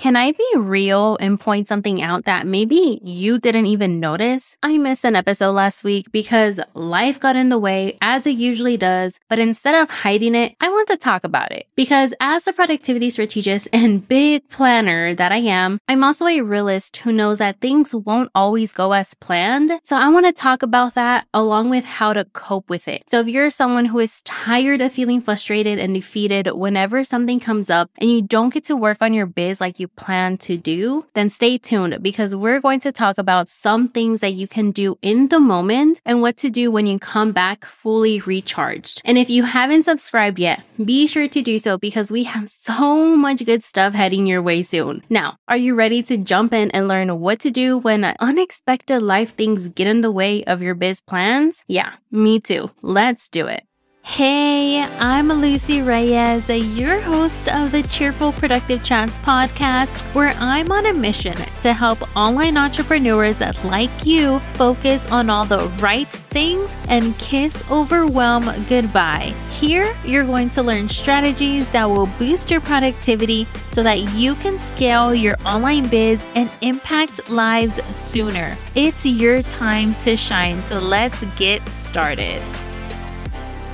Can I be real and point something out that maybe you didn't even notice? I missed an episode last week because life got in the way as it usually does, but instead of hiding it, I want to talk about it. Because as a productivity strategist and big planner that I am, I'm also a realist who knows that things won't always go as planned. So I want to talk about that along with how to cope with it. So if you're someone who is tired of feeling frustrated and defeated whenever something comes up and you don't get to work on your biz like you plan to do, then stay tuned because we're going to talk about some things that you can do in the moment and what to do when you come back fully recharged. And if you haven't subscribed yet, be sure to do so because we have so much good stuff heading your way soon. Now, are you ready to jump in and learn what to do when unexpected life things get in the way of your biz plans? Yeah, me too. Let's do it. Hey, I'm Lucy Reyes, your host of the Cheerful Productive Chats podcast, where I'm on a mission to help online entrepreneurs like you focus on all the right things and kiss overwhelm goodbye. Here, you're going to learn strategies that will boost your productivity so that you can scale your online biz and impact lives sooner. It's your time to shine, so let's get started.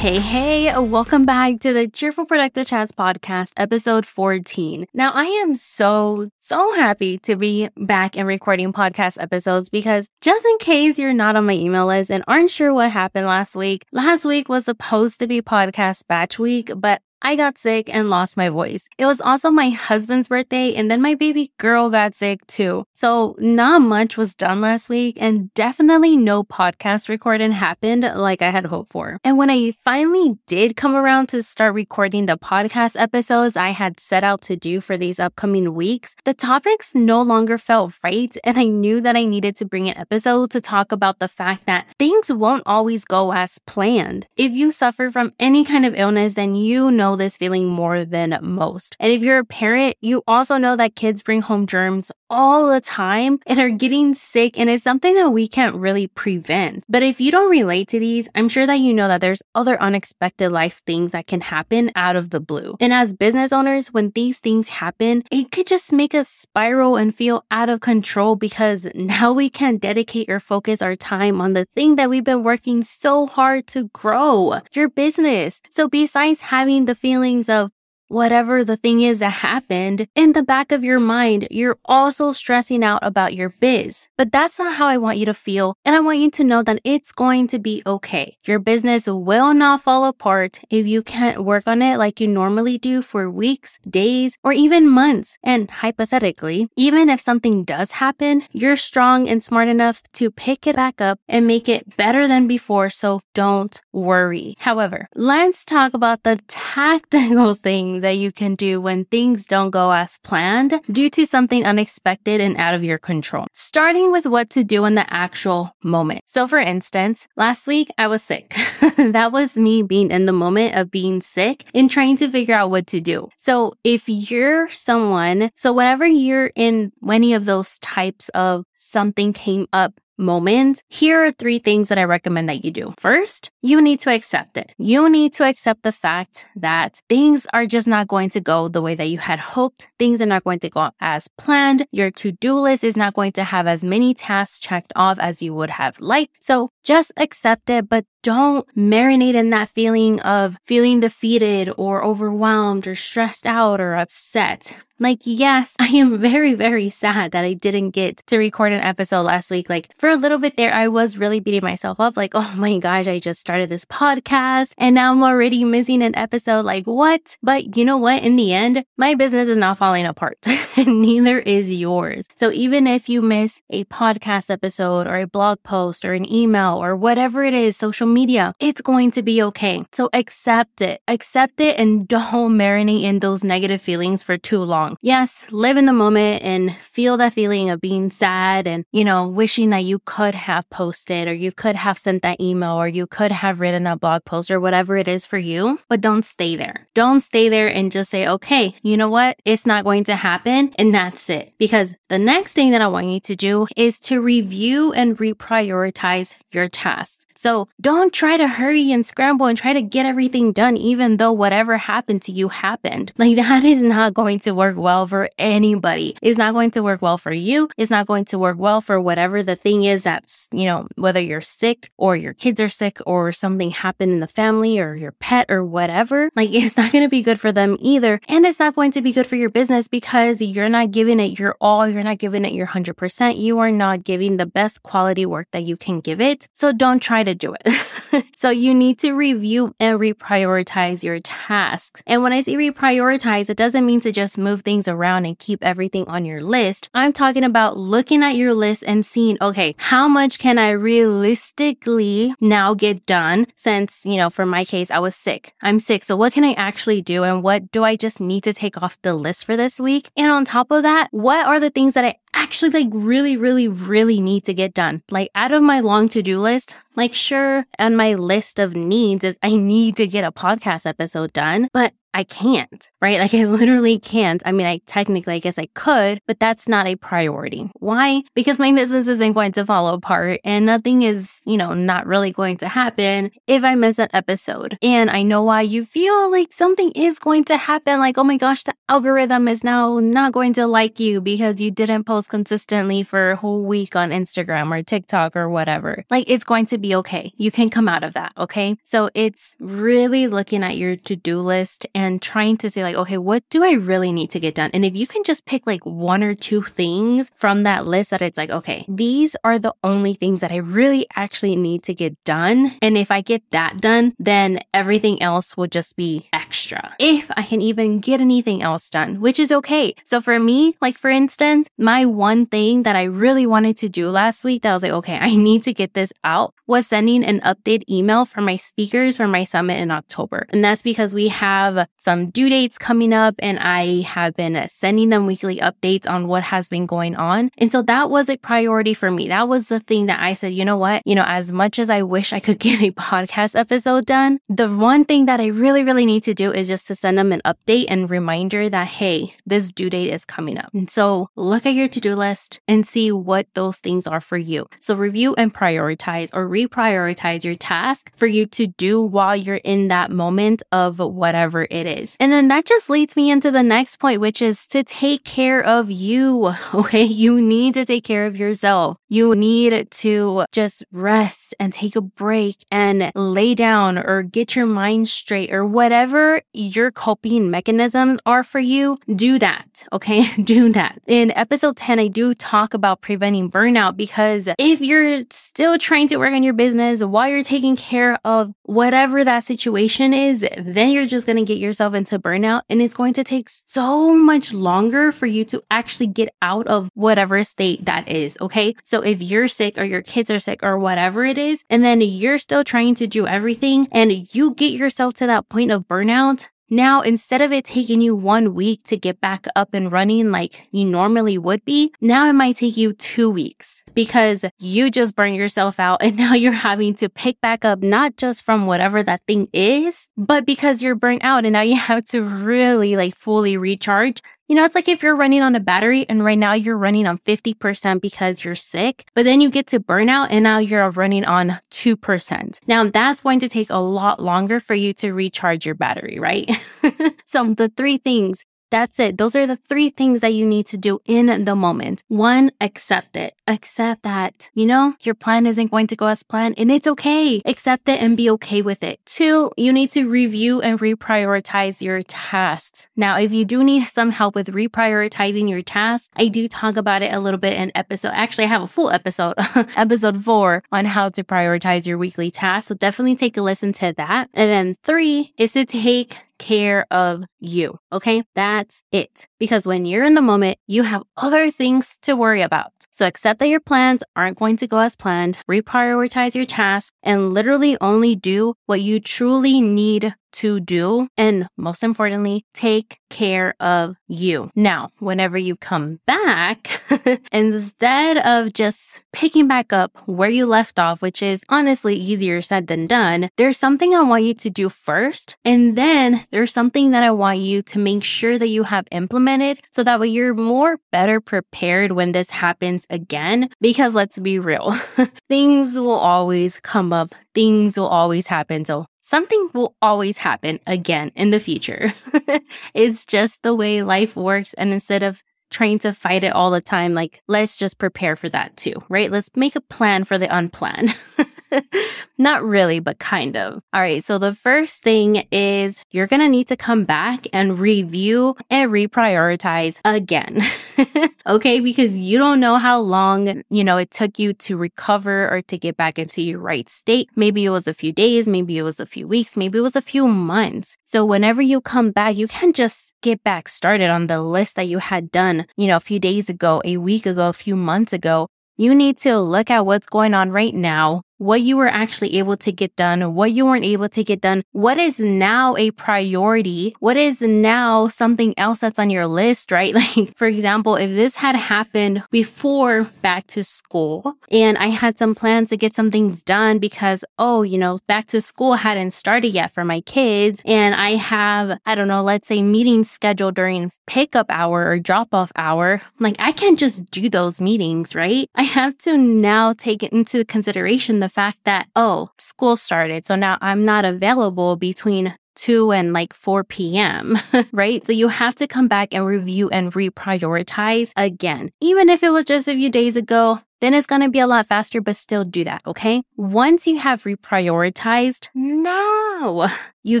Hey, hey, welcome back to the Cheerful Productive Chats podcast, episode 14. Now, I am so, so happy to be back and recording podcast episodes because just in case you're not on my email list and aren't sure what happened last week, last week was supposed to be podcast batch week, but I got sick and lost my voice. It was also my husband's birthday and then my baby girl got sick too. So not much was done last week and definitely no podcast recording happened like I had hoped for. And when I finally did come around to start recording the podcast episodes I had set out to do for these upcoming weeks, the topics no longer felt right and I knew that I needed to bring an episode to talk about the fact that things won't always go as planned. If you suffer from any kind of illness, then you know know this feeling more than most. And if you're a parent, you also know that kids bring home germs all the time and are getting sick, and it's something that we can't really prevent. But if you don't relate to these, I'm sure that you know that there's other unexpected life things that can happen out of the blue. And as business owners, when these things happen, it could just make us spiral and feel out of control because now we can't dedicate or focus our time on the thing that we've been working so hard to grow your business. So besides having the feelings of whatever the thing is that happened, in the back of your mind, you're also stressing out about your biz. But that's not how I want you to feel. And I want you to know that it's going to be okay. Your business will not fall apart if you can't work on it like you normally do for weeks, days, or even months. And hypothetically, even if something does happen, you're strong and smart enough to pick it back up and make it better than before. So don't worry. However, let's talk about the tactical things that you can do when things don't go as planned due to something unexpected and out of your control. Starting with what to do in the actual moment. So for instance, last week I was sick. that was me being in the moment of being sick and trying to figure out what to do. So if you're someone, so whenever you're in any of those types of something came up moment, here are three things that I recommend that you do. First, you need to accept it. You need to accept the fact that things are just not going to go the way that you had hoped. Things are not going to go as planned. Your to-do list is not going to have as many tasks checked off as you would have liked. So just accept it, but don't marinate in that feeling of feeling defeated or overwhelmed or stressed out or upset. Like, yes, I am very, very sad that I didn't get to record an episode last week. Like, for a little bit there, I was really beating myself up. Like, oh my gosh, I just this podcast and now I'm already missing an episode. Like, what? But you know what? In the end, my business is not falling apart neither is yours. So even if you miss a podcast episode or a blog post or an email or whatever it is, social media, it's going to be okay. So accept it. Accept it and don't marinate in those negative feelings for too long. Yes, live in the moment and feel that feeling of being sad and, you know, wishing that you could have posted or you could have sent that email or you could have written that blog post or whatever it is for you, but don't stay there. Don't stay there and just say, okay, you know what? It's not going to happen. And that's it. Because the next thing that I want you to do is to review and reprioritize your tasks. So don't try to hurry and scramble and try to get everything done, even though whatever happened to you happened. Like that is not going to work well for anybody. It's not going to work well for you. It's not going to work well for whatever the thing is that's, you know, whether you're sick or your kids are sick or something happened in the family or your pet or whatever. Like it's not going to be good for them either. And it's not going to be good for your business because you're not giving it your all. You're not giving it your 100%. You are not giving the best quality work that you can give it. So don't try to do it. so you need to review and reprioritize your tasks. And when I say reprioritize, it doesn't mean to just move things around and keep everything on your list. I'm talking about looking at your list and seeing, okay, how much can I realistically now get done since, you know, for my case, I was sick. I'm sick. So what can I actually do? And what do I just need to take off the list for this week? And on top of that, what are the things that I actually like really, really, really need to get done? Like out of my long to do list, like sure, on my list of needs is I need to get a podcast episode done, but I can't, right? Like I literally can't. I mean, I technically, I guess I could, but that's not a priority. Why? Because my business isn't going to fall apart and nothing is, you know, not really going to happen if I miss an episode. And I know why you feel like something is going to happen. Like, oh my gosh, the algorithm is now not going to like you because you didn't post consistently for a whole week on Instagram or TikTok or whatever. Like it's going to be okay. You can come out of that. Okay. So it's really looking at your to-do list and trying to say like, okay, what do I really need to get done? And if you can just pick like one or two things from that list that it's like, okay, these are the only things that I really actually need to get done. And if I get that done, then everything else will just be extra. If I can even get anything else done, which is okay. So for me, like for instance, my one thing that I really wanted to do last week that I was like, okay, I need to get this out was sending an update email for my speakers for my summit in October. And that's because we have some due dates coming up and I have been sending them weekly updates on what has been going on. And so that was a priority for me. That was the thing that I said, you know what? You know, as much as I wish I could get a podcast episode done, the one thing that I really, really need to do is just to send them an update and reminder that, hey, this due date is coming up. And so look at your to do list and see what those things are for you. So review and prioritize or reprioritize your task for you to do while you're in that moment of whatever it is. And then that just leads me into the next point, which is to take care of you. Okay. You need to take care of yourself. You need to just rest and take a break and lay down or get your mind straight or whatever your coping mechanisms are for you. Do that. Okay. do that. In episode 10, I do talk about preventing burnout because if you're still trying to work on your business while you're taking care of whatever that situation is, then you're just going to get yourself into burnout and it's going to take so much longer for you to actually get out of whatever state that is. Okay. So if you're sick or your kids are sick or whatever it is, and then you're still trying to do everything and you get yourself to that point of burnout, now, instead of it taking you one week to get back up and running like you normally would be, now it might take you two weeks because you just burn yourself out and now you're having to pick back up, not just from whatever that thing is, but because you're burnt out and now you have to really like fully recharge you know, it's like if you're running on a battery and right now you're running on 50% because you're sick, but then you get to burnout and now you're running on 2%. Now that's going to take a lot longer for you to recharge your battery, right? so the three things that's it. Those are the three things that you need to do in the moment. One, accept it. Accept that, you know, your plan isn't going to go as planned and it's okay. Accept it and be okay with it. Two, you need to review and reprioritize your tasks. Now, if you do need some help with reprioritizing your tasks, I do talk about it a little bit in episode. Actually, I have a full episode, episode four on how to prioritize your weekly tasks. So definitely take a listen to that. And then three is to take care of you. Okay. That's it. Because when you're in the moment, you have other things to worry about. So accept that your plans aren't going to go as planned, reprioritize your tasks, and literally only do what you truly need to do. And most importantly, take care of you. Now, whenever you come back, instead of just picking back up where you left off, which is honestly easier said than done, there's something I want you to do first. And then there's something that I want you to make sure that you have implemented so that way you're more better prepared when this happens again. Because let's be real, things will always come up. Things will always happen. So something will always happen again in the future. it's just the way life works. And instead of trying to fight it all the time, like, let's just prepare for that too, right? Let's make a plan for the unplanned. Not really, but kind of. All right. So the first thing is you're going to need to come back and review and reprioritize again. okay. Because you don't know how long, you know, it took you to recover or to get back into your right state. Maybe it was a few days. Maybe it was a few weeks. Maybe it was a few months. So whenever you come back, you can't just get back started on the list that you had done, you know, a few days ago, a week ago, a few months ago. You need to look at what's going on right now, what you were actually able to get done, what you weren't able to get done, what is now a priority, what is now something else that's on your list, right? Like, for example, if this had happened before back to school and I had some plans to get some things done because, oh, you know, back to school hadn't started yet for my kids and I have, I don't know, let's say meetings scheduled during pickup hour or drop off hour, like I can't just do those meetings, right? I have to now take it into consideration the fact that, oh, school started. So now I'm not available between 2 and like 4 p.m., right? So you have to come back and review and reprioritize again. Even if it was just a few days ago, then it's going to be a lot faster, but still do that. Okay. Once you have reprioritized, now you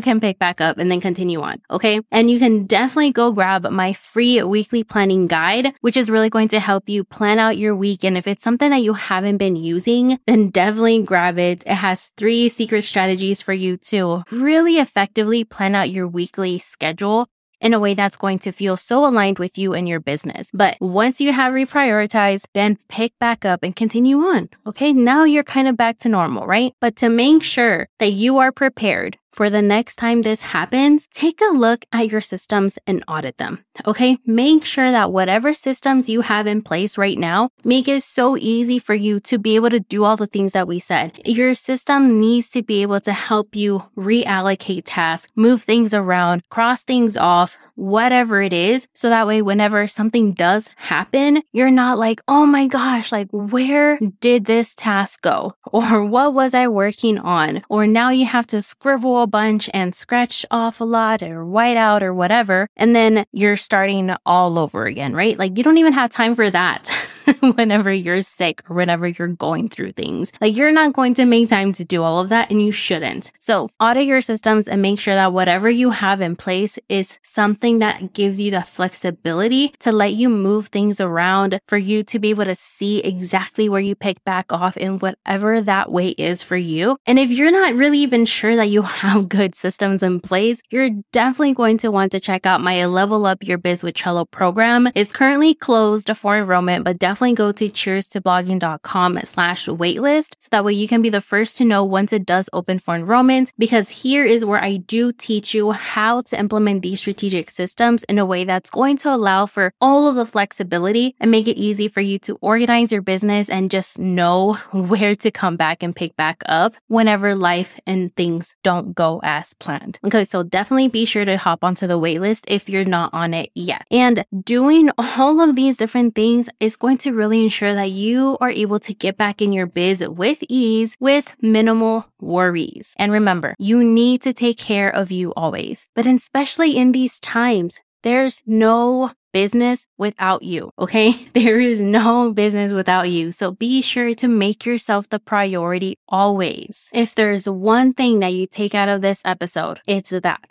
can pick back up and then continue on. Okay. And you can definitely go grab my free weekly planning guide, which is really going to help you plan out your week. And if it's something that you haven't been using, then definitely grab it. It has three secret strategies for you to really effectively plan out your weekly schedule in a way that's going to feel so aligned with you and your business. But once you have reprioritized, then pick back up and continue on. Okay. Now you're kind of back to normal, right? But to make sure that you are prepared for the next time this happens, take a look at your systems and audit them. Okay. Make sure that whatever systems you have in place right now, make it so easy for you to be able to do all the things that we said. Your system needs to be able to help you reallocate tasks, move things around, cross things off, whatever it is. So that way, whenever something does happen, you're not like, oh my gosh, like where did this task go? Or what was I working on? Or now you have to scribble a bunch and scratch off a lot or white out or whatever. And then you're starting all over again, right? Like you don't even have time for that. whenever you're sick or whenever you're going through things. Like you're not going to make time to do all of that and you shouldn't. So audit your systems and make sure that whatever you have in place is something that gives you the flexibility to let you move things around for you to be able to see exactly where you pick back off in whatever that way is for you. And if you're not really even sure that you have good systems in place, you're definitely going to want to check out my Level Up Your Biz with Trello program. It's currently closed for enrollment, but definitely go to cheers to blogging.com slash waitlist. So that way you can be the first to know once it does open for enrollment, because here is where I do teach you how to implement these strategic systems in a way that's going to allow for all of the flexibility and make it easy for you to organize your business and just know where to come back and pick back up whenever life and things don't go as planned. Okay, so definitely be sure to hop onto the waitlist if you're not on it yet. And doing all of these different things is going to really ensure that you are able to get back in your biz with ease with minimal worries. And remember, you need to take care of you always, but especially in these times, there's no business without you. Okay. There is no business without you. So be sure to make yourself the priority always. If there's one thing that you take out of this episode, it's that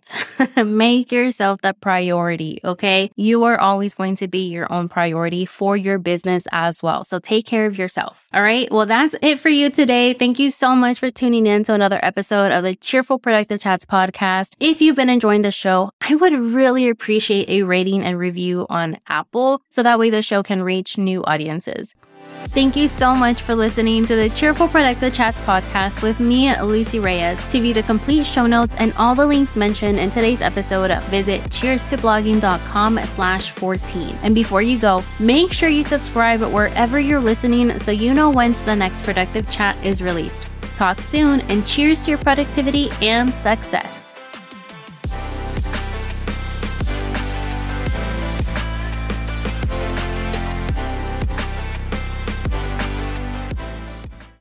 make yourself the priority. Okay. You are always going to be your own priority for your business as well. So take care of yourself. All right. Well, that's it for you today. Thank you so much for tuning in to another episode of the Cheerful Productive Chats podcast. If you've been enjoying the show, I would really appreciate a rating and review on Apple so that way the show can reach new audiences. Thank you so much for listening to the Cheerful Productive Chats podcast with me, Lucy Reyes. To view the complete show notes and all the links mentioned in today's episode, visit cheerstoblogging.com slash 14. And before you go, make sure you subscribe wherever you're listening so you know once the next productive chat is released. Talk soon and cheers to your productivity and success.